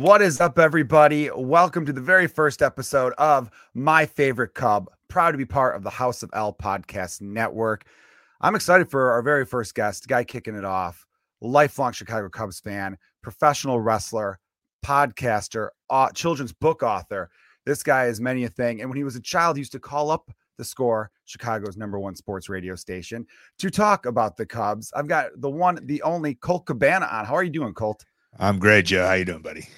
What is up, everybody? Welcome to the very first episode of My Favorite Cub. Proud to be part of the House of L podcast network. I'm excited for our very first guest, guy kicking it off, lifelong Chicago Cubs fan, professional wrestler, podcaster, uh, children's book author. This guy is many a thing. And when he was a child, he used to call up the score, Chicago's number one sports radio station, to talk about the Cubs. I've got the one, the only Colt Cabana on. How are you doing, Colt? I'm great, Joe. How you doing, buddy?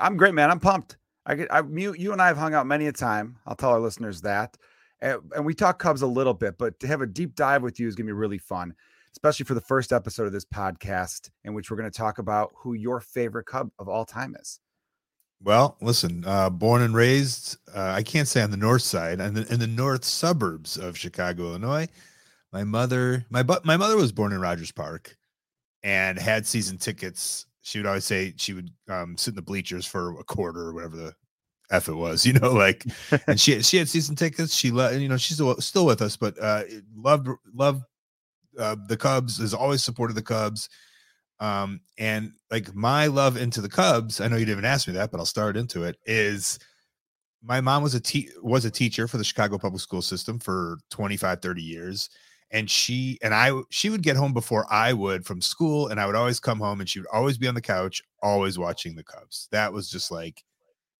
I'm great, man. I'm pumped. I get, I, you, you and I have hung out many a time. I'll tell our listeners that. And, and we talk Cubs a little bit, but to have a deep dive with you is going to be really fun, especially for the first episode of this podcast, in which we're going to talk about who your favorite Cub of all time is. Well, listen, uh, born and raised, uh, I can't say on the north side, and in, in the north suburbs of Chicago, Illinois. My mother, my but my mother was born in Rogers Park, and had season tickets. She would always say she would um, sit in the bleachers for a quarter or whatever the f it was, you know, like. and she she had season tickets. She loved, you know, she's still with us, but uh, loved loved uh, the Cubs. Has always supported the Cubs um, and like my love into the Cubs, I know you didn't ask me that, but I'll start into it. Is my mom was a te- was a teacher for the Chicago public school system for 25, 30 years. And she and I she would get home before I would from school, and I would always come home and she would always be on the couch, always watching the Cubs. That was just like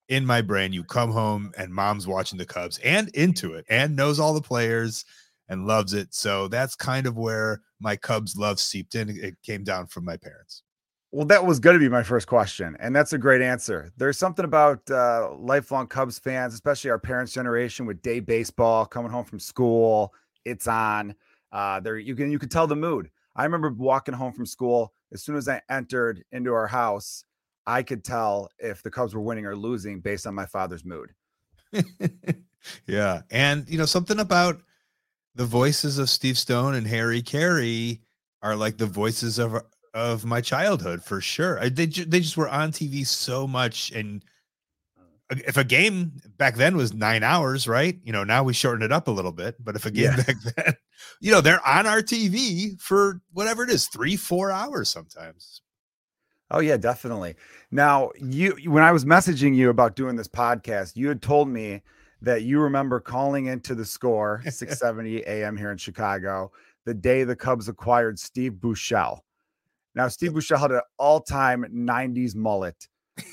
in my brain. You come home and mom's watching the Cubs and into it and knows all the players and loves it. So that's kind of where my Cubs love seeped in. It came down from my parents. Well, that was going to be my first question, and that's a great answer. There's something about uh, lifelong Cubs fans, especially our parents' generation, with day baseball coming home from school. It's on. Uh, there, you can you can tell the mood. I remember walking home from school. As soon as I entered into our house, I could tell if the Cubs were winning or losing based on my father's mood. yeah, and you know something about the voices of Steve Stone and Harry Caray are like the voices of of my childhood for sure. They they just were on TV so much, and if a game back then was nine hours, right? You know, now we shorten it up a little bit, but if a game yeah. back then, you know, they're on our TV for whatever it is, three four hours sometimes. Oh yeah, definitely. Now you when I was messaging you about doing this podcast, you had told me that you remember calling into the score 670 a.m. here in Chicago the day the Cubs acquired Steve Buechele. Now, Steve Buechele had an all-time 90s mullet,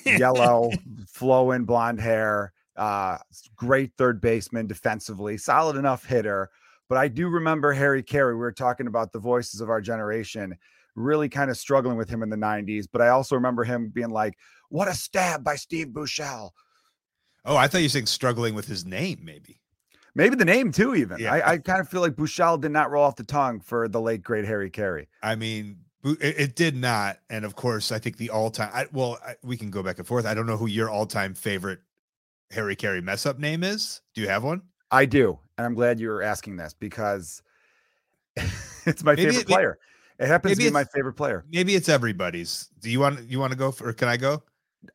yellow, flowing blonde hair, uh, great third baseman defensively, solid enough hitter. But I do remember Harry Caray. We were talking about the voices of our generation, really kind of struggling with him in the 90s. But I also remember him being like, what a stab by Steve Buechele Oh, I thought you were saying struggling with his name, maybe. Maybe the name too, even. Yeah. I, I kind of feel like Buechele did not roll off the tongue for the late great Harry Caray. I mean, it, it did not, and of course, I think the all-time. I, well, I, we can go back and forth. I don't know who your all-time favorite Harry Caray mess up name is. Do you have one? I do, and I'm glad you were asking this because it's my maybe favorite it, player. It happens to be my favorite player. Maybe it's everybody's. Do you want you want to go for? Or can I go?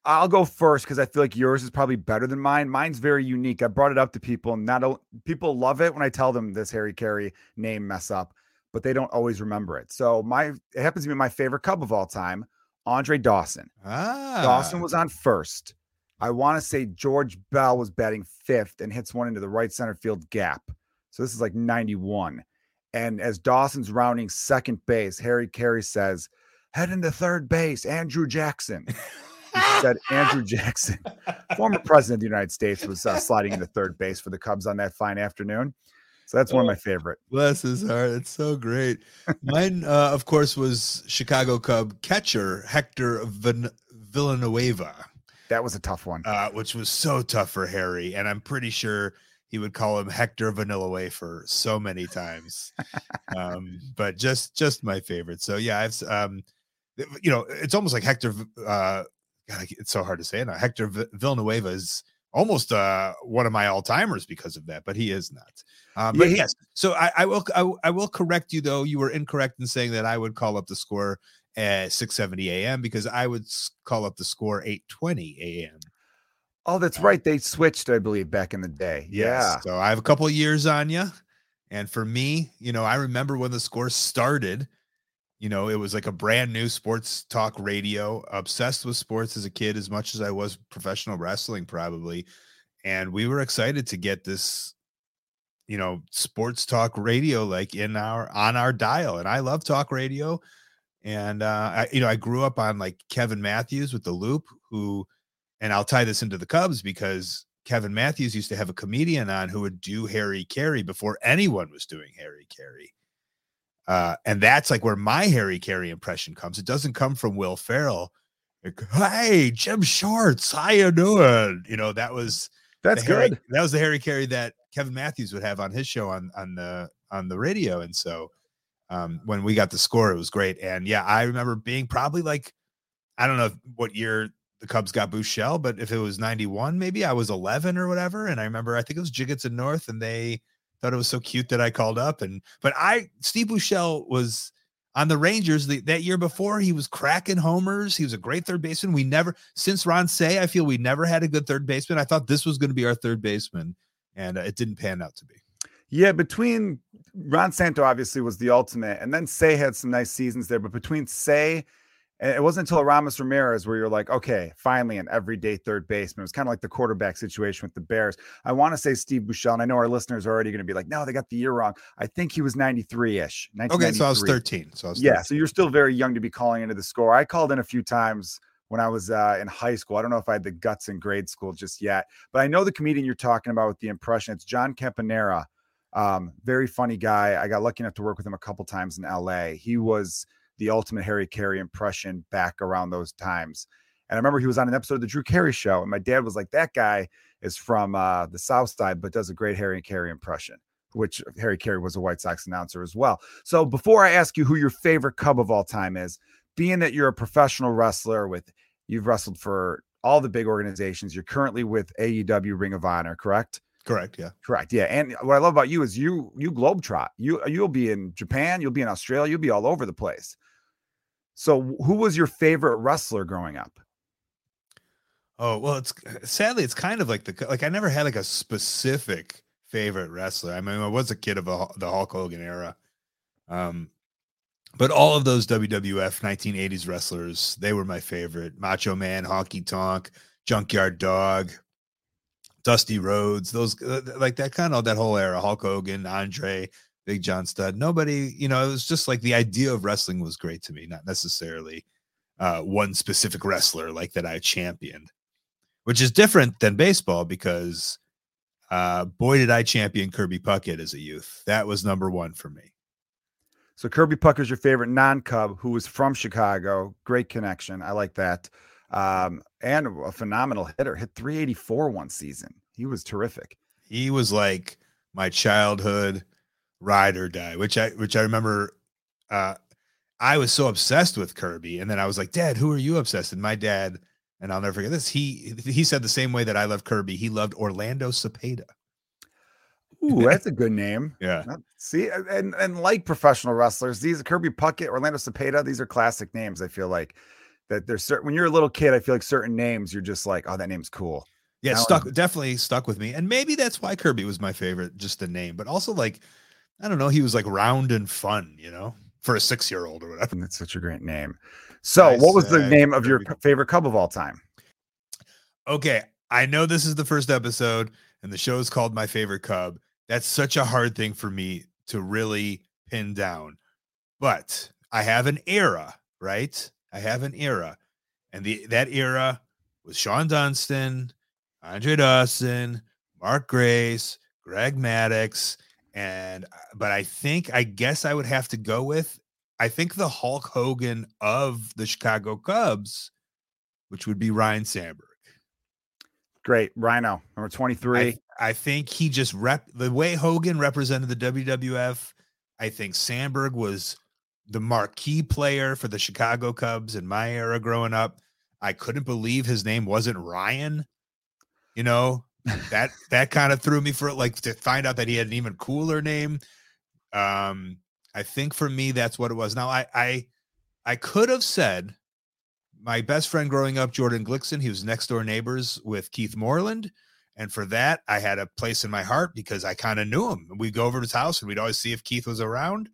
I'll go first because I feel like yours is probably better than mine. Mine's very unique. I brought it up to people, and not people love it when I tell them this Harry Caray name mess up, but they don't always remember it. So my it happens to be my favorite Cub of all time, Andre Dawson. Ah. Dawson was on first. I want to say George Bell was batting fifth and hits one into the right center field gap. So this is like 91. And as Dawson's rounding second base, Harry Caray says, head into third base, Andrew Jackson. said Andrew Jackson, former president of the United States, was uh, sliding into third base for the Cubs on that fine afternoon. So that's one of my favorite. Bless his heart. It's so great. Mine, uh, of course, was Chicago Cub catcher Hector Vin- Villanueva. That was a tough one. Uh, which was so tough for Harry. And I'm pretty sure he would call him Hector Vanilla Wafer so many times. um, but just just my favorite. So yeah, I've um, you know, it's almost like Hector uh, God, it's so hard to say now. Hector v- Villanueva is almost uh, one of my all timers because of that, but he is not. Um, but Yeah, yes, so I, I will I, will- I will correct you though. You were incorrect in saying that I would call up the score at 6:70 a.m. because I would call up the score 8:20 a.m. Oh, that's right. They switched, I believe, back in the day. Yeah. So I have a couple of years on you. And for me, you know, I remember when the score started, you know, it was like a brand new sports talk radio, obsessed with sports as a kid, as much as I was professional wrestling, probably. And we were excited to get this, you know, sports talk radio like in our on our dial. And I love talk radio. And uh, I, you know, I grew up on like Kevin Matthews with the loop, who and I'll tie this into the Cubs because Kevin Matthews used to have a comedian on who would do Harry Caray before anyone was doing Harry Caray. Uh, and that's like where my Harry Caray impression comes. It doesn't come from Will Ferrell. Like, hey, Jim Shorts, how you doing? You know, that was That's the Harry- good. that was the Harry Caray that Kevin Matthews would have on his show on on the on the radio. And so um, when we got the score, it was great. And yeah, I remember being probably like, I don't know what year the Cubs got Buechele, but if it was 91, maybe I was 11 or whatever. And I remember, I think it was Jiggetts and North, and they thought it was so cute that I called up. And, but I, Steve Buechele was on the Rangers the, that year before. He was cracking homers. He was a great third baseman. We never, since Ron Cey, I feel we never had a good third baseman. I thought this was going to be our third baseman, and uh, it didn't pan out to be. Yeah, between Ron Santo obviously was the ultimate, and then Cey had some nice seasons there. But between Cey, and it wasn't until Aramis Ramirez where you're like, okay, finally an everyday third baseman. It was kind of like the quarterback situation with the Bears. I want to say Steve Buechele, and I know our listeners are already going to be like, no, they got the year wrong. I think he was 93 ish. Okay, so I was 13. So I was Yeah, 13. so you're still very young to be calling into the score. I called in a few times when I was uh, in high school. I don't know if I had the guts in grade school just yet, but I know the comedian you're talking about with the impression. It's John Caponera. Um, very funny guy. I got lucky enough to work with him a couple times in LA. He was the ultimate Harry Caray impression back around those times. And I remember he was on an episode of the Drew Carey show, and my dad was like, "That guy is from uh, the South Side, but does a great Harry Caray impression." Which Harry Caray was a White Sox announcer as well. So before I ask you who your favorite Cub of all time is, being that you're a professional wrestler with you've wrestled for all the big organizations, you're currently with AEW Ring of Honor, correct? Correct. Yeah. Correct. Yeah. And what I love about you is you you globetrot. You you'll be in Japan, you'll be in Australia, you'll be all over the place. So who was your favorite wrestler growing up? Oh well, it's sadly it's kind of like the like I never had like a specific favorite wrestler. I mean, I was a kid of a, the Hulk Hogan era, um, but all of those WWF 1980s wrestlers they were my favorite. Macho Man, Honky Tonk, Junkyard Dog, Dusty Rhodes, those uh, like that kind of that whole era. Hulk Hogan, Andre, Big John Studd. Nobody, you know, it was just like the idea of wrestling was great to me, not necessarily uh, one specific wrestler like that I championed which is different than baseball because uh, boy did I champion Kirby Puckett as a youth. That was number one for me. So Kirby Puckett's your favorite non-Cub who was from Chicago. Great connection. I like that. Um, and a phenomenal hitter. Hit 384 one season. He was terrific. He was like my childhood ride or die, which I which I remember. Uh, I was so obsessed with Kirby, and then I was like, "Dad, who are you obsessed?" And my dad, and I'll never forget this. He he said the same way that I love Kirby. He loved Orlando Cepeda. Ooh, that's a good name. Yeah, See, and and like professional wrestlers, these Kirby Puckett, Orlando Cepeda, these are classic names. I feel like that there's certain when you're a little kid, I feel like certain names you're just like, oh, that name's cool. yeah, Now stuck I'm- definitely stuck with me, and maybe that's why Kirby was my favorite, just the name, but also like I don't know, he was like round and fun, you know, for a six year old or whatever. That's such a great name. So, I what was the name of your favorite Cub of all time? Okay, I know this is the first episode and the show is called My Favorite Cub. That's such a hard thing for me to really pin down. But I have an era, right? I have an era. And the that era was Shawon Dunston, Andre Dawson, Mark Grace, Greg Maddux, and uh, but I think I guess I would have to go with I think the Hulk Hogan of the Chicago Cubs, which would be Ryan Sandberg. Great, Ryno, number 23. I, I think he just rep the way Hogan represented the WWF. I think Sandberg was the marquee player for the Chicago Cubs in my era growing up. I couldn't believe his name wasn't Ryan. You know, that that kind of threw me for it, like to find out that he had an even cooler name. Um, I think for me that's what it was. Now I I I could have said my best friend growing up, Jordan Glickson, he was next door neighbors with Keith Moreland. And for that, I had a place in my heart because I kind of knew him. We'd go over to his house and we'd always see if Keith was around.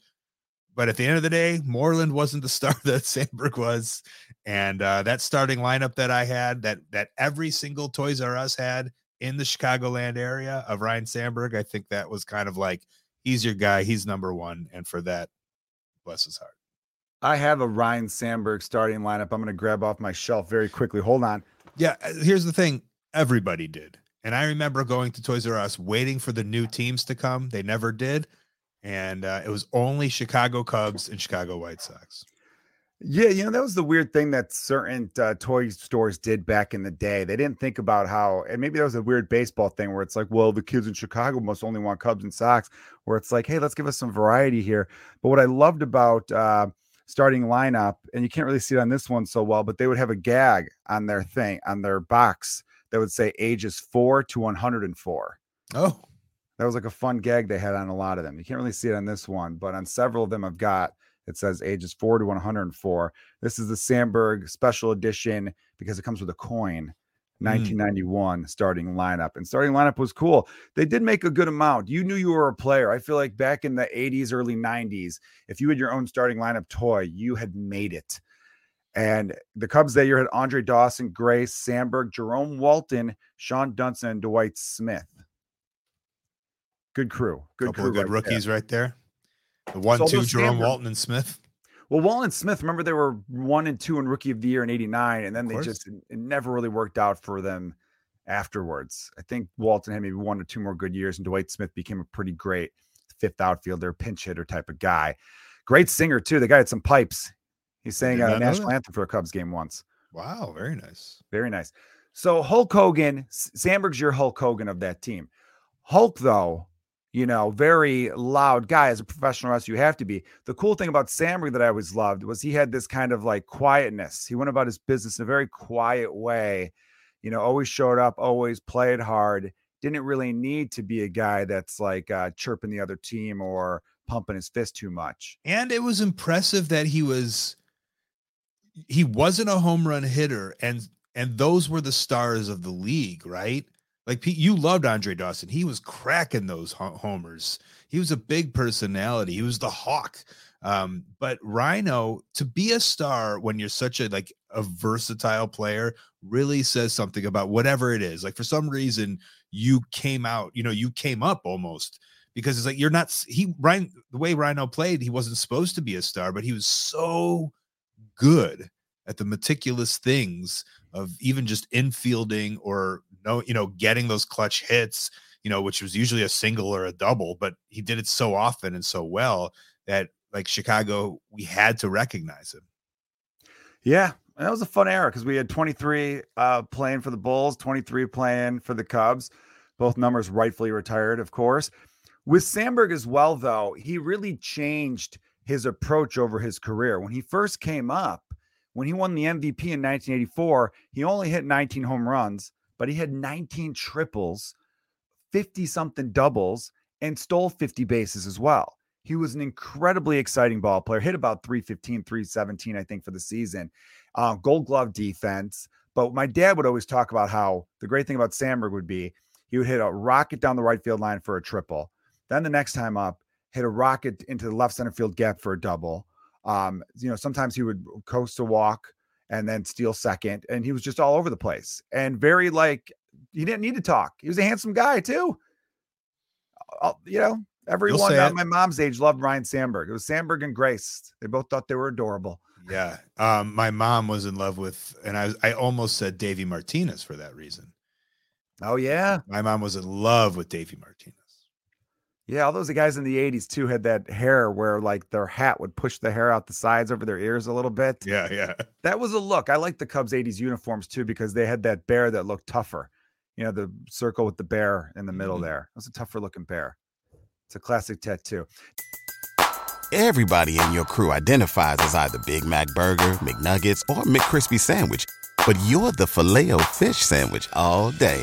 But at the end of the day, Moreland wasn't the star that Sandberg was. And uh, that starting lineup that I had, that that every single Toys R Us had in the Chicagoland area of Ryan Sandberg, I think that was kind of like he's your guy, he's number one. And for that, bless his heart. I have a Ryan Sandberg starting lineup. I'm going to grab off my shelf very quickly. Hold on. Yeah, uh, here's the thing everybody did. And I remember going to Toys R Us waiting for the new teams to come. They never did. And uh, it was only Chicago Cubs and Chicago White Sox. Yeah, you know, that was the weird thing that certain uh, toy stores did back in the day. They didn't think about how, and maybe that was a weird baseball thing where it's like, well, the kids in Chicago must only want Cubs and Sox, where it's like, hey, let's give us some variety here. But what I loved about uh, starting lineup, and you can't really see it on this one so well, but they would have a gag on their thing, on their box that would say ages four to 104. Oh, that was like a fun gag they had on a lot of them. You can't really see it on this one, but on several of them I've got it says ages 4 to 104. This is the Sandberg special edition because it comes with a coin. 1991 mm. starting lineup and starting lineup was cool. They did make a good amount. You knew you were a player. I feel like back in the 80s, early 90s, if you had your own starting lineup toy, you had made it. And the Cubs that year had Andre Dawson, Grace, Sandberg, Jerome Walton, Shawon Dunston, and Dwight Smith. Good crew. Good Couple crew. good right rookies there. right there. The one, So two, Jerome Walton and Smith. Well, Walton and Smith, remember they were one and two in rookie of the year in 89, and then they just it never really worked out for them afterwards. I think Walton had maybe one or two more good years, and Dwight Smith became a pretty great fifth outfielder, pinch hitter type of guy. Great singer, too. The guy had some pipes. He sang a national anthem for a Cubs game once. Wow, very nice. Very nice. So Hulk Hogan, Sandberg's your Hulk Hogan of that team. Hulk, though, you know, very loud guy as a professional wrestler, you have to be. The cool thing about Sandberg that I always loved was he had this kind of like quietness. He went about his business in a very quiet way, you know, always showed up, always played hard. Didn't really need to be a guy that's like uh, chirping the other team or pumping his fist too much. And it was impressive that he was he wasn't a home run hitter and and those were the stars of the league, right? Like Pete, you loved Andre Dawson. He was cracking those homers. He was a big personality. He was the hawk. Um, but Ryno to be a star when you're such a like a versatile player really says something about whatever it is. Like for some reason you came out, you know, you came up almost because it's like you're not he Ryan the way Ryno played, he wasn't supposed to be a star, but he was so good at the meticulous things of even just infielding or no, you know, getting those clutch hits, you know, which was usually a single or a double, but he did it so often and so well that like Chicago, we had to recognize him. Yeah, that was a fun era because we had 23 uh, playing for the Bulls, 23 playing for the Cubs. Both numbers rightfully retired, of course. With Sandberg as well, though, he really changed his approach over his career. When he first came up, when he won the MVP in 1984, he only hit 19 home runs, but he had 19 triples, 50 something doubles, and stole 50 bases as well. He was an incredibly exciting ball player, hit about 315, 317, I think, for the season. Uh, gold glove defense. But my dad would always talk about how the great thing about Sandberg would be he would hit a rocket down the right field line for a triple. Then the next time up, hit a rocket into the left center field gap for a double. Um, you know, sometimes he would coast a walk and then steal second, and he was just all over the place and very like he didn't need to talk. He was a handsome guy too. Uh, you know, everyone at my mom's age loved Ryan Sandberg. It was Sandberg and Grace. They both thought they were adorable. Yeah. Um, my mom was in love with, and I, I almost said Davey Martinez for that reason. Oh yeah, My mom was in love with Davey Martinez. Yeah. All those guys in the '80s too had that hair where like their hat would push the hair out the sides over their ears a little bit. Yeah, yeah. That was a look. I like the Cubs 80s uniforms too because they had that bear that looked tougher. You know, the circle with the bear in the middle Mhm. there. It was a tougher looking bear. It's a classic tattoo. Everybody in your crew identifies as either Big Mac Burger, McNuggets, or McCrispy Sandwich. but you're the Filet-O-Fish Sandwich all day.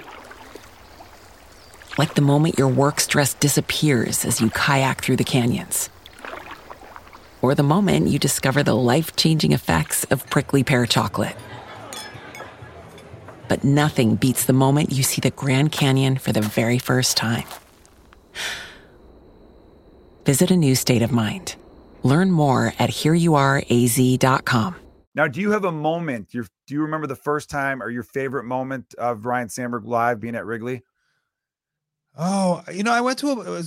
Like the moment your work stress disappears as you kayak through the canyons. Or the moment you discover the life changing effects of prickly pear chocolate. But nothing beats the moment you see the Grand Canyon for the very first time. Visit a new state of mind. Learn more at hereyouareaz.com. Now, do you have a moment? Your, do you remember the first time or your favorite moment of Ryan Sandberg live being at Wrigley? Oh, you know, I went to a,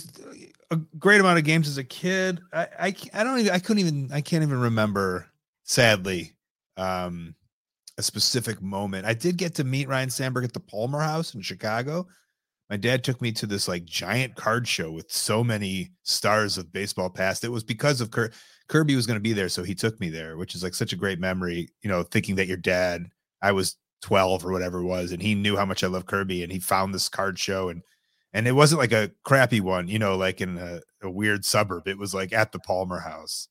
a great amount of games as a kid. I, I, I don't even, I couldn't even, I can't even remember, sadly, um, a specific moment. I did get to meet Ryan Sandberg at the Palmer House in Chicago. My dad took me to this like giant card show with so many stars of baseball past. It was because of Kir- Kirby was going to be there, so he took me there, which is like such a great memory. You know, thinking that your dad, I was 12 or whatever it was, and he knew how much I love Kirby, and he found this card show and and it wasn't like a crappy one, you know, like in a, a, weird suburb. It was like at the Palmer House.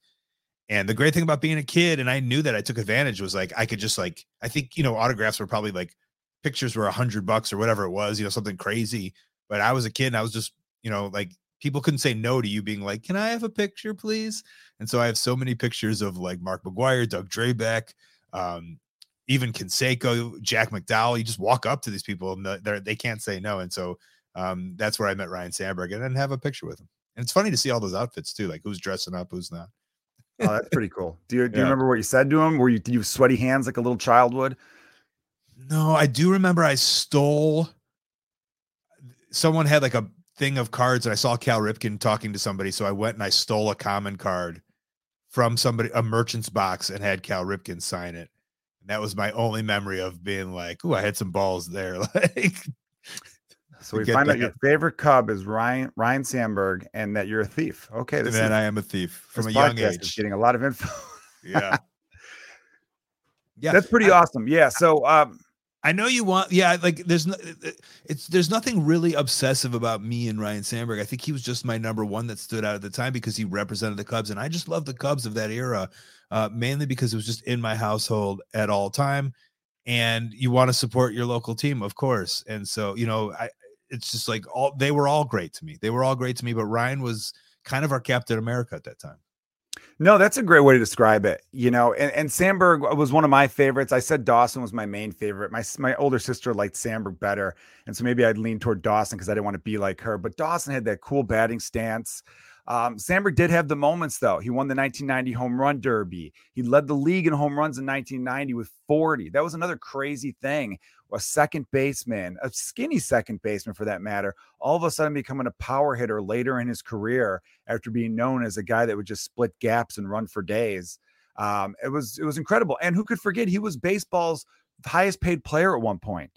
And the great thing about being a kid, and I knew that I took advantage, was like I could just like I think you know autographs were probably like pictures were a hundred bucks or whatever it was, you know, something crazy. But I was a kid and I was just you know like people couldn't say no to you being like, "Can I have a picture, please?" And so I have so many pictures of like Mark McGwire, Doug Drabek, um, even Canseco, Jack McDowell. You just walk up to these people and they can't say no. And so um, that's where I met Ryan Sandberg and then have a picture with him. And it's funny to see all those outfits too, like who's dressing up, who's not. oh, that's pretty cool. Do you do you remember what you said to him? Were you did you have sweaty hands like a little child would? No, I do remember I stole someone had like a thing of cards and I saw Cal Ripken talking to somebody. So I went and I stole a common card from somebody, a merchant's box, and had Cal Ripken sign it. And that was my only memory of being like, oh, I had some balls there. like so we find that. out your favorite Cub is Ryan Ryne Sandberg, and that you're a thief. Okay, this and is, I am a thief from a young age. getting a lot of info. yeah, yeah, that's pretty I, awesome. Yeah, so um, I know you want. Yeah, like there's no, it's there's nothing really obsessive about me and Ryan Sandberg. I think he was just my number one that stood out at the time because he represented the Cubs, and I just love the Cubs of that era, uh, mainly because it was just in my household at all time and you want to support your local team of course and so you know i it's just like all they were all great to me. They were all great to me, but Ryan was kind of our Captain America at that time. No, that's a great way to describe it. You know, and, and Sandberg was one of my favorites. I said Dawson was my main favorite. My my older sister liked Sandberg better, and so maybe I'd lean toward Dawson because I didn't want to be like her. But Dawson had that cool batting stance. Um, Sandberg did have the moments though. He won the 1990 home run derby. He led the league in home runs in 1990 with 40. That was another crazy thing a second baseman, a skinny second baseman for that matter, all of a sudden becoming a power hitter later in his career after being known as a guy that would just split gaps and run for days. Um, it was it was incredible. And who could forget he was baseball's highest paid player at one point.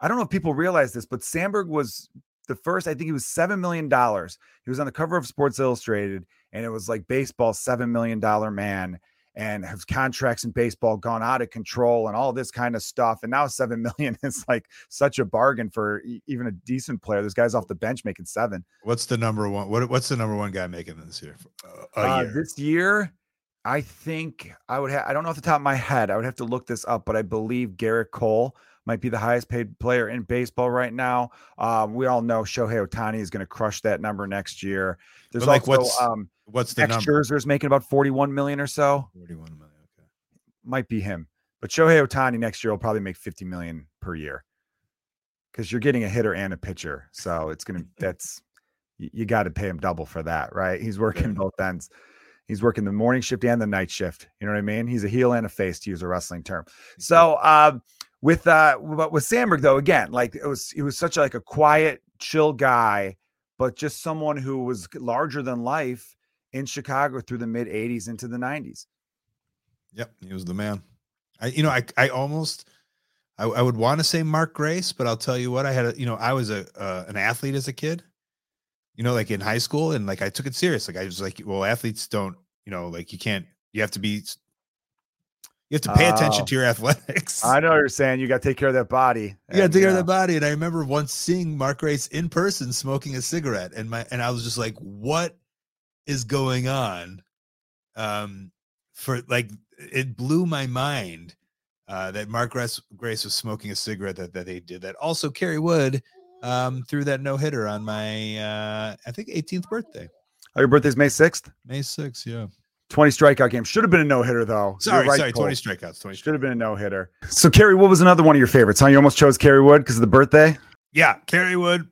I don't know if people realize this, but Sandberg was the first, I think he was $7 million. He was on the cover of Sports Illustrated, and it was like baseball $7 million man and have contracts in baseball gone out of control and all this kind of stuff. And now seven million is like such a bargain for even a decent player. This guy's off the bench making seven. What's the number one? What, what's the number one guy making this year? Uh, uh, year? This year, I think I would have. I don't know off the top of my head. I would have to look this up, but I believe Gerrit Cole might be the highest paid player in baseball right now. Um, we all know Shohei Ohtani is going to crush that number next year. There's like also, what's um, what's the number? Scherzer's making about 41 million or so. 41 million. Okay, might be him. But Shohei Ohtani next year will probably make 50 million per year because you're getting a hitter and a pitcher. So it's gonna that's you, you got to pay him double for that, right? He's working yeah. both ends. He's working the morning shift and the night shift. You know what I mean? He's a heel and a face to use a wrestling term. So uh, with uh with Sandberg though, again, like it was he was such like a quiet, chill guy, but just someone who was larger than life in Chicago through the mid 80s into the 90s. Yep, he was the man. I you know, I I almost I, I would want to say Mark Grace, but I'll tell you what, I had a, you know, I was a uh, an athlete as a kid, you know, like in high school, and like I took it serious. Like I was like, well, athletes don't, you know, like you can't, you have to be, you have to pay attention Oh. to your athletics. I know what you're saying. You got to take care of that body. You got to take care of that body. And I remember once seeing Mark Grace in person smoking a cigarette, and my and I was just like, "What is going on?" Um, for like, it blew my mind uh, that Mark Grace, Grace was smoking a cigarette that that they did that. Also, Kerry Wood um, threw that no hitter on my uh, I think 18th birthday, Oh, your birthday's May 6th. May 6th. Yeah. 20 strikeout game. Should have been a no hitter, though. Sorry, right, sorry, Cole. 20 strikeouts, 20 Should have been a no hitter. So, Kerry, what was another one of your favorites? Huh? You almost chose Kerry Wood because of the birthday. Yeah, Kerry Wood.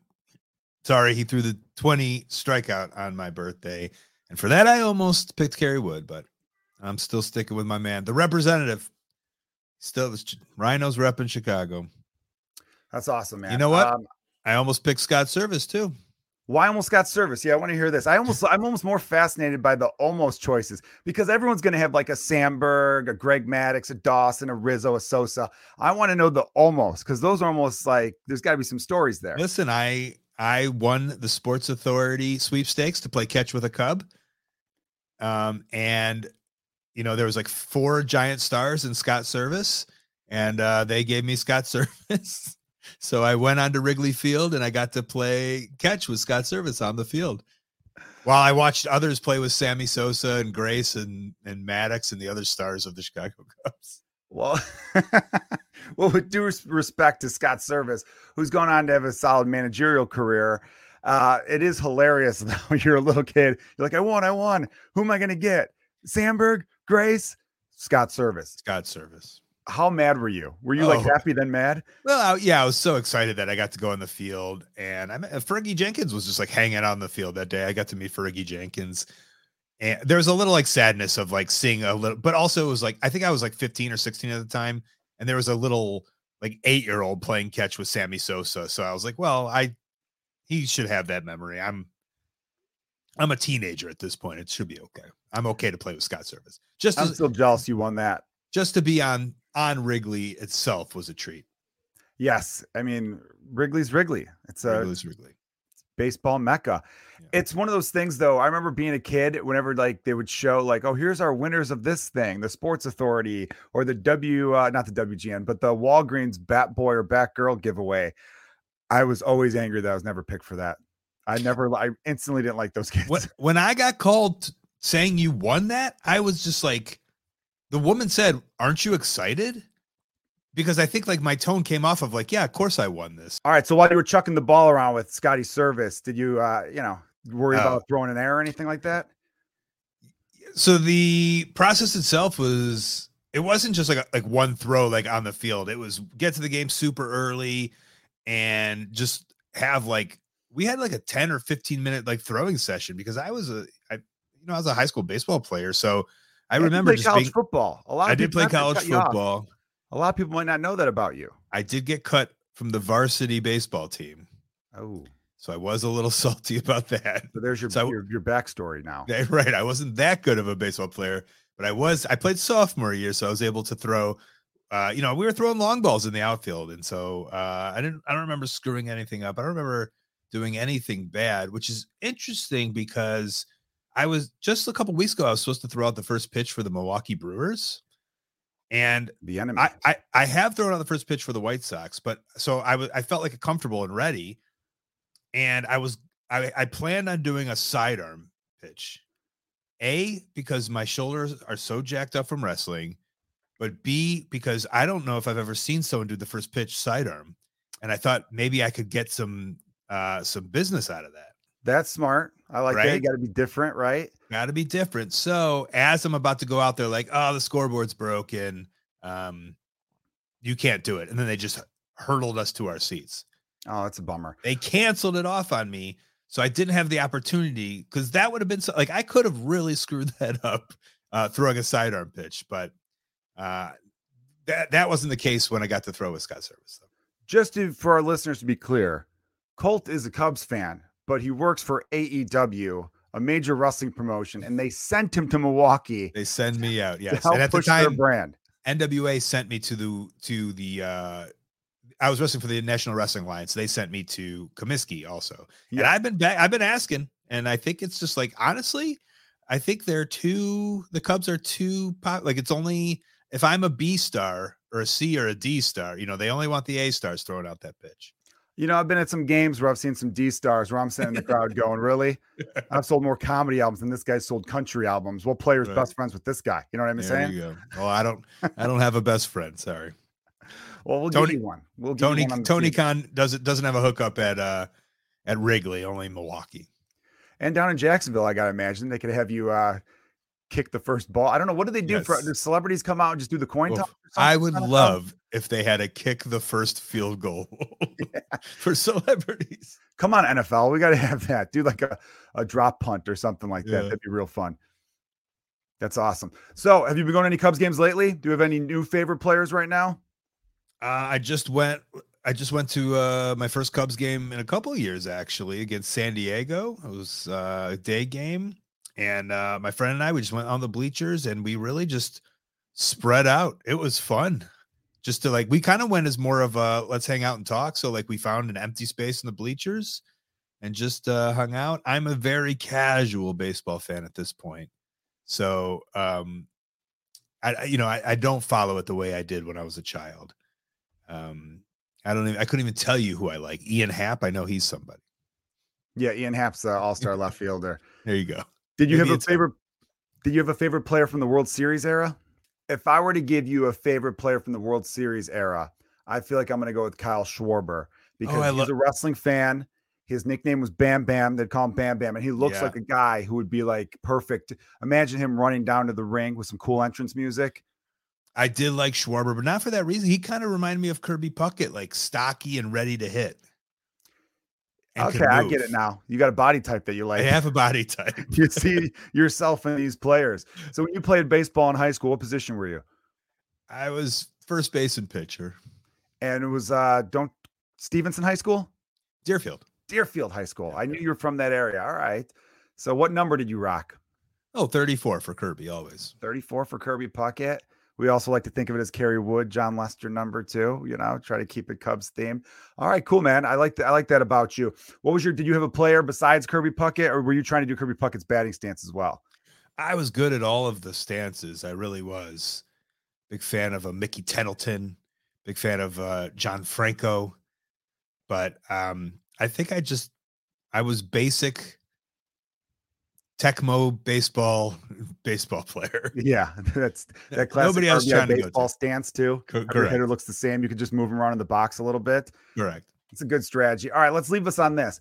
Sorry, he threw the 20 strikeout on my birthday. And for that, I almost picked Kerry Wood, but I'm still sticking with my man, the representative. Still, Rynos rep in Chicago. That's awesome, man. You know what? Um, I almost picked Scott Servais too. Why almost got service? Yeah, I want to hear this. I almost, I'm almost more fascinated by the almost choices because everyone's going to have like a Sandberg, a Greg Maddux, a Dawson, a Rizzo, a Sosa. I want to know the almost because those are almost like there's got to be some stories there. Listen, I I won the Sports Authority sweepstakes to play catch with a Cub. Um, and you know, there was like four giant stars in Scott Servais, and uh, they gave me Scott Servais. So I went on to Wrigley Field and I got to play catch with Scott Servais on the field. While I watched others play with Sammy Sosa and Grace and and Maddux and the other stars of the Chicago Cubs. Well, well, with due respect to Scott Servais, who's gone on to have a solid managerial career, uh, it is hilarious though. You're a little kid, you're like, I won, I won. Who am I going to get? Sandberg, Grace, Scott Servais. Scott Servais. How mad were you? Were you like Oh. happy then mad? Well, I- yeah, I was so excited that I got to go on the field, and I met, Fergie Jenkins was just like hanging out on the field that day. I got to meet Fergie Jenkins, and there was a little like sadness of like seeing a little, but also it was like I think I was like 15 or 16 at the time, and there was a little like eight year old playing catch with Sammy Sosa. So I was like, well, I he should have that memory. I'm I'm a teenager at this point. It should be okay. I'm okay to play with Scott Servais. Just I'm to, still jealous you won that. just to be on on Wrigley itself was a treat. Yes, I mean Wrigley's Wrigley. It's a Wrigley's Wrigley. baseball mecca. Yeah. It's one of those things though. I remember being a kid whenever like they would show like, oh, here's our winners of this thing, the Sports Authority or the W, uh, not the WGN, but the Walgreens Bat Boy or Bat Girl giveaway. I was always angry that I was never picked for that. I never, I instantly didn't like those kids. when, when I got called saying you won that, I was just like, the woman said, Aren't you excited? Because I think like my tone came off of like, Yeah, of course I won this. All right. So while you were chucking the ball around with Scotty Servais, did you, uh, you know, worry Oh. about throwing an error or anything like that? So the process itself was, it wasn't just like a, like one throw like on the field. It was get to the game super early and just have like, we had like a 10 or 15 minute like throwing session because I was a, I, you know, I was a high school baseball player. So I remember college being, football. A lot. I did play college cut you off, football. A lot of people might not know that about you. I did get cut from the varsity baseball team. Oh, So I was a little salty about that. so there's your So I- your, your backstory now. Right. I wasn't that good of a baseball player, but I was I played sophomore year, so I was able to throw uh, you know, we were throwing long balls in the outfield. And so uh I didn't I don't remember screwing anything up. I don't remember doing anything bad, which is interesting because I was just a couple weeks ago, I was supposed to throw out the first pitch for the Milwaukee Brewers. And The enemy. I, I I have thrown out the first pitch for the White Sox, but so I was I felt like comfortable and ready, and I was I I planned on doing a sidearm pitch, a because my shoulders are so jacked up from wrestling, but b because I don't know if I've ever seen someone do the first pitch sidearm, and I thought maybe I could get some uh some business out of that. That's smart. I like that. You got to be different, right? Got to be different. So as I'm about to go out there, like, oh, the scoreboard's broken. Um, you can't do it. And then they just hurtled us to our seats. Oh, that's a bummer. They canceled it off on me. So I didn't have the opportunity because that would have been so like I could have really screwed that up uh throwing a sidearm pitch, but uh that that wasn't the case when I got to throw with Scott Servais. Though. Just to, for our listeners to be clear, Colt is a Cubs fan, but he works for AEW, a major wrestling promotion, and they sent him to Milwaukee They send me out. to Yes. help And at the push their time, brand. NWA sent me to the to the uh I was wrestling for the National Wrestling Alliance. They sent me to Comiskey also. And I've been back. I've been asking and I think it's just like honestly, I think they're too the Cubs are too pop like it's only if I'm a B star or a C or a D star, you know, they only want the A stars throwing out that pitch. You know, I've been at some games where I've seen some D stars where I'm sitting in the crowd going, "Really? I've sold more comedy albums than this guy sold country albums. What player's Right. best friends with this guy? You know what I'm There saying? you go. Oh, I don't I don't have a best friend. Sorry. Well, we'll Tony- give you one. We'll give Tony you one on Tony. Khan doesn't doesn't have a hookup at uh at Wrigley, only Milwaukee. and down in Jacksonville, I gotta imagine they could have you uh kick the first ball. I don't know what do they do for Yes. do celebrities come out and just do the coin toss? I would love if they had a kick the first field goal for celebrities. Come on, NFL. We got to have that. Do like a, a drop punt or something like that. Yeah. That'd be real fun. That's awesome. So, have you been going to any Cubs games lately? Do you have any new favorite players right now? Uh, I just went. I just went to uh, my first Cubs game in a couple of years, actually, against San Diego. It was uh, a day game, and uh, my friend and I we just went on the bleachers, and we really just spread out. It was fun, just to like we kind of went as more of a let's hang out and talk. So like we found an empty space in the bleachers and just uh, hung out. I'm a very casual baseball fan at this point, so um, I you know I, I don't follow it the way I did when I was a child. Um, I don't even I couldn't even tell you who I like. Ian Happ, I know he's somebody. Yeah, Ian Happ's the all-star left fielder. There you go. Did you Maybe have a favorite? Did you have a favorite player from the World Series era? If I were to give you a favorite player from the World Series era, I feel like I'm going to go with Kyle Schwarber oh, because Oh, he's lo- a wrestling fan. His nickname was Bam Bam. They'd call him Bam Bam, and he looks Yeah. like a guy who would be like perfect. Imagine him running down to the ring with some cool entrance music. I did like Schwarber, but not for that reason. He kind of reminded me of Kirby Puckett, like stocky and ready to hit. Okay, I get it now. You got a body type that you like. I have a body type. you see yourself in these players. So when you played baseball in high school, what position were you? I was first base and pitcher. And it was uh don't Stevenson High School? Deerfield. Deerfield High School. I knew you were from that area. All right. So what number did you rock? Oh, 34 for Kirby always. 34 for Kirby Puckett. We also like to think of it as Kerry Wood, Jon Lester number two, you know, try to keep it Cubs theme. All right, cool, man. I like that. I like that about you. What was your did you have a player besides Kirby Puckett, or were you trying to do Kirby Puckett's batting stance as well? I was good at all of the stances. I really was. Big fan of a Mickey Tettleton, big fan of uh, John Franco. But um, I think I just I was basic Tecmo baseball baseball player. Yeah, that's that classic Nobody else RBI trying to go baseball to. stance too. Co- Every correct. hitter looks the same. You can just move them around in the box a little bit. Correct. It's a good strategy. All right, let's leave us on this.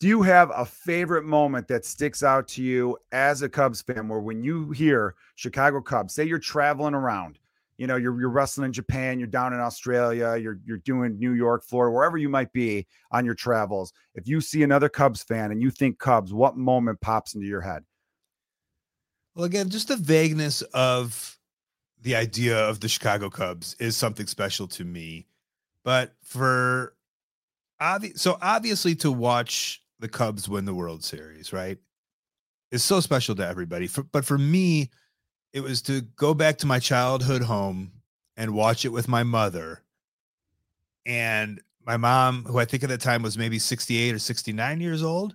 Do you have a favorite moment that sticks out to you as a Cubs fan where when you hear Chicago Cubs, say you're traveling around, you know, you're, you're wrestling in Japan, you're down in Australia, you're, you're doing New York, Florida, wherever you might be on your travels. If you see another Cubs fan and you think Cubs, what moment pops into your head? Well, again, just the vagueness of the idea of the Chicago Cubs is something special to me. But for obvi- so obviously to watch the Cubs win the World Series, right? Is so special to everybody. For, but for me, it was to go back to my childhood home and watch it with my mother. And my mom, who I think at the time was maybe 68 or 69 years old,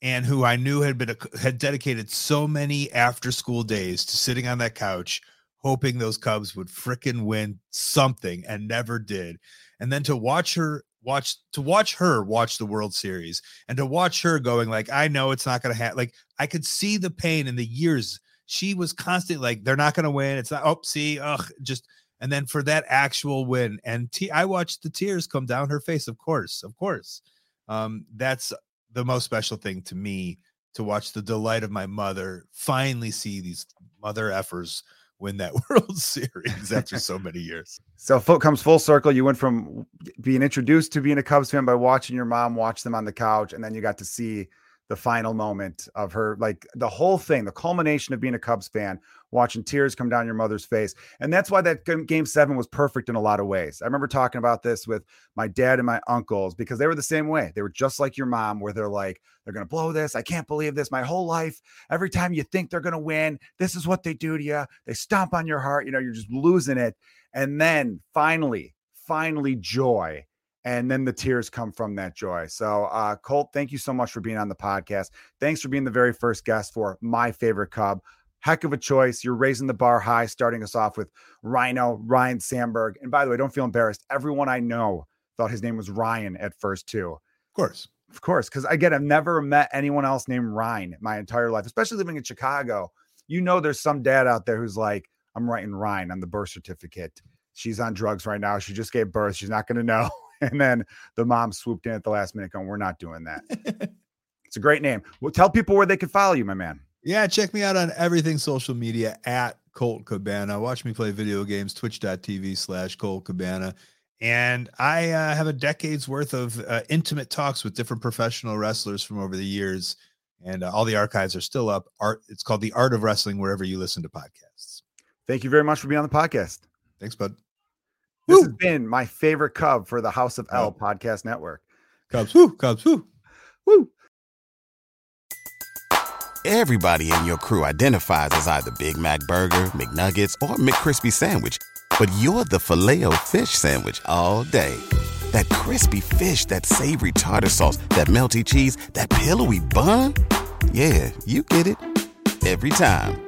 and who I knew had been had dedicated so many after school days to sitting on that couch hoping those Cubs would frickin' win something and never did. And then to watch her watch to watch her watch the World Series and to watch her going like I know it's not going to happen like I could see the pain in the years she was constantly like they're not going to win it's not oh see ugh just and then for that actual win and t- I watched the tears come down her face of course of course um that's the most special thing to me to watch the delight of my mother finally see these mother effers win that World Series after so many years. So full comes full circle. You went from being introduced to being a Cubs fan by watching your mom watch them on the couch, and then you got to see the final moment of her, like the whole thing, the culmination of being a Cubs fan, watching tears come down your mother's face. And that's why that game seven was perfect in a lot of ways. I remember talking about this with my dad and my uncles because they were the same way. They were just like your mom, where they're like, they're going to blow this. I can't believe this. My whole life, every time you think they're going to win, this is what they do to you. They stomp on your heart. You know, you're just losing it. And then finally, finally, joy and then the tears come from that joy. So, uh, Colt, thank you so much for being on the podcast. Thanks for being the very first guest for my favorite Cub. Heck of a choice. You're raising the bar high, starting us off with Ryno, Ryan Sandberg. And by the way, don't feel embarrassed. Everyone I know thought his name was Ryan at first, too. Of course. Of course. Because again, I've never met anyone else named Ryan my entire life, especially living in Chicago. You know, there's some dad out there who's like, I'm writing Ryan on the birth certificate. She's on drugs right now. She just gave birth. She's not going to know. and then the mom swooped in at the last minute going, We're not doing that. it's a great name. Well, tell people where they can follow you, my man. Yeah, check me out on everything social media at Colt Cabana. Watch me play video games, twitch.tv slash Colt Cabana. And I uh, have a decade's worth of uh, intimate talks with different professional wrestlers from over the years. And uh, all the archives are still up. Art, it's called The Art of Wrestling, wherever you listen to podcasts. Thank you very much for being on the podcast. Thanks, bud. This woo. has been my favorite Cub for the House of L podcast network. Cubs, woo, Cubs, woo, woo. Everybody in your crew identifies as either Big Mac Burger, McNuggets, or McCrispy Sandwich, but you're the filet fish Sandwich all day. That crispy fish, that savory tartar sauce, that melty cheese, that pillowy bun. Yeah, you get it every time.